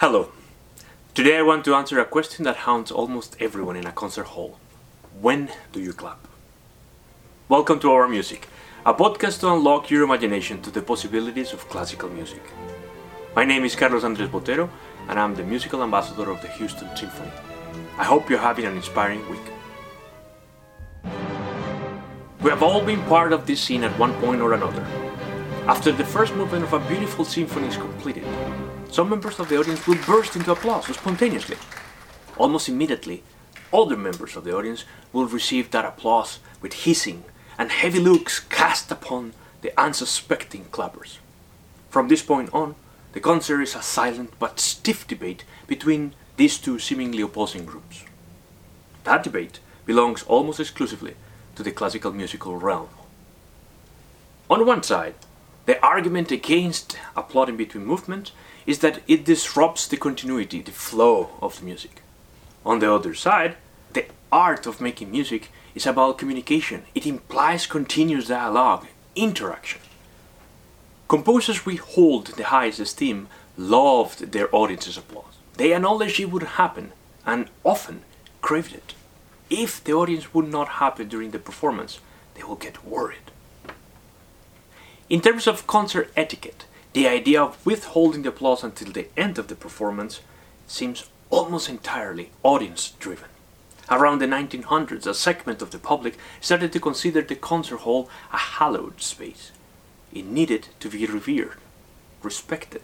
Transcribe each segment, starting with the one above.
Hello. Today I want to answer a question that haunts almost everyone in a concert hall. When do you clap? Welcome to Our Music, a podcast to unlock your imagination to the possibilities of classical music. My name is Carlos Andres Botero, and I'm the musical ambassador of the Houston Symphony. I hope you're having an inspiring week. We have all been part of this scene at one point or another. After the first movement of a beautiful symphony is completed, some members of the audience will burst into applause spontaneously. Almost immediately, other members of the audience will receive that applause with hissing and heavy looks cast upon the unsuspecting clappers. From this point on, the concert is a silent but stiff debate between these two seemingly opposing groups. That debate belongs almost exclusively to the classical musical realm. On one side, the argument against a applauding between movements is that it disrupts the continuity, the flow of the music. On the other side, the art of making music is about communication. It implies continuous dialogue, interaction. Composers we hold in the highest esteem loved their audience's applause. They acknowledged it would happen and often craved it. If the audience would not happen during the performance, they will get worried. In terms of concert etiquette, the idea of withholding the applause until the end of the performance seems almost entirely audience driven. Around the 1900s, a segment of the public started to consider the concert hall a hallowed space. It needed to be revered, respected.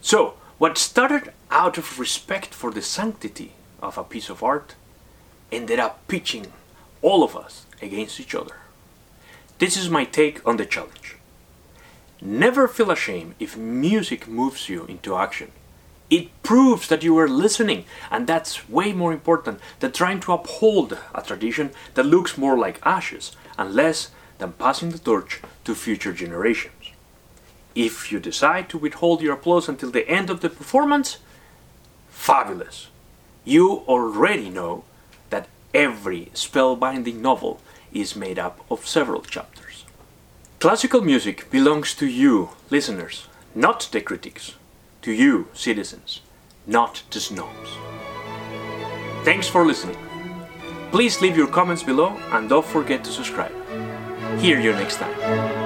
So, what started out of respect for the sanctity of a piece of art ended up pitching all of us against each other. This is my take on the challenge. Never feel ashamed if music moves you into action. It proves that you are listening, and that's way more important than trying to uphold a tradition that looks more like ashes and less than passing the torch to future generations. If you decide to withhold your applause until the end of the performance, fabulous. You already know that every spellbinding novel is made up of several chapters. Classical music belongs to you, listeners, not the critics, to you, citizens, not the snobs. Thanks for listening. Please leave your comments below and don't forget to subscribe. Hear you next time.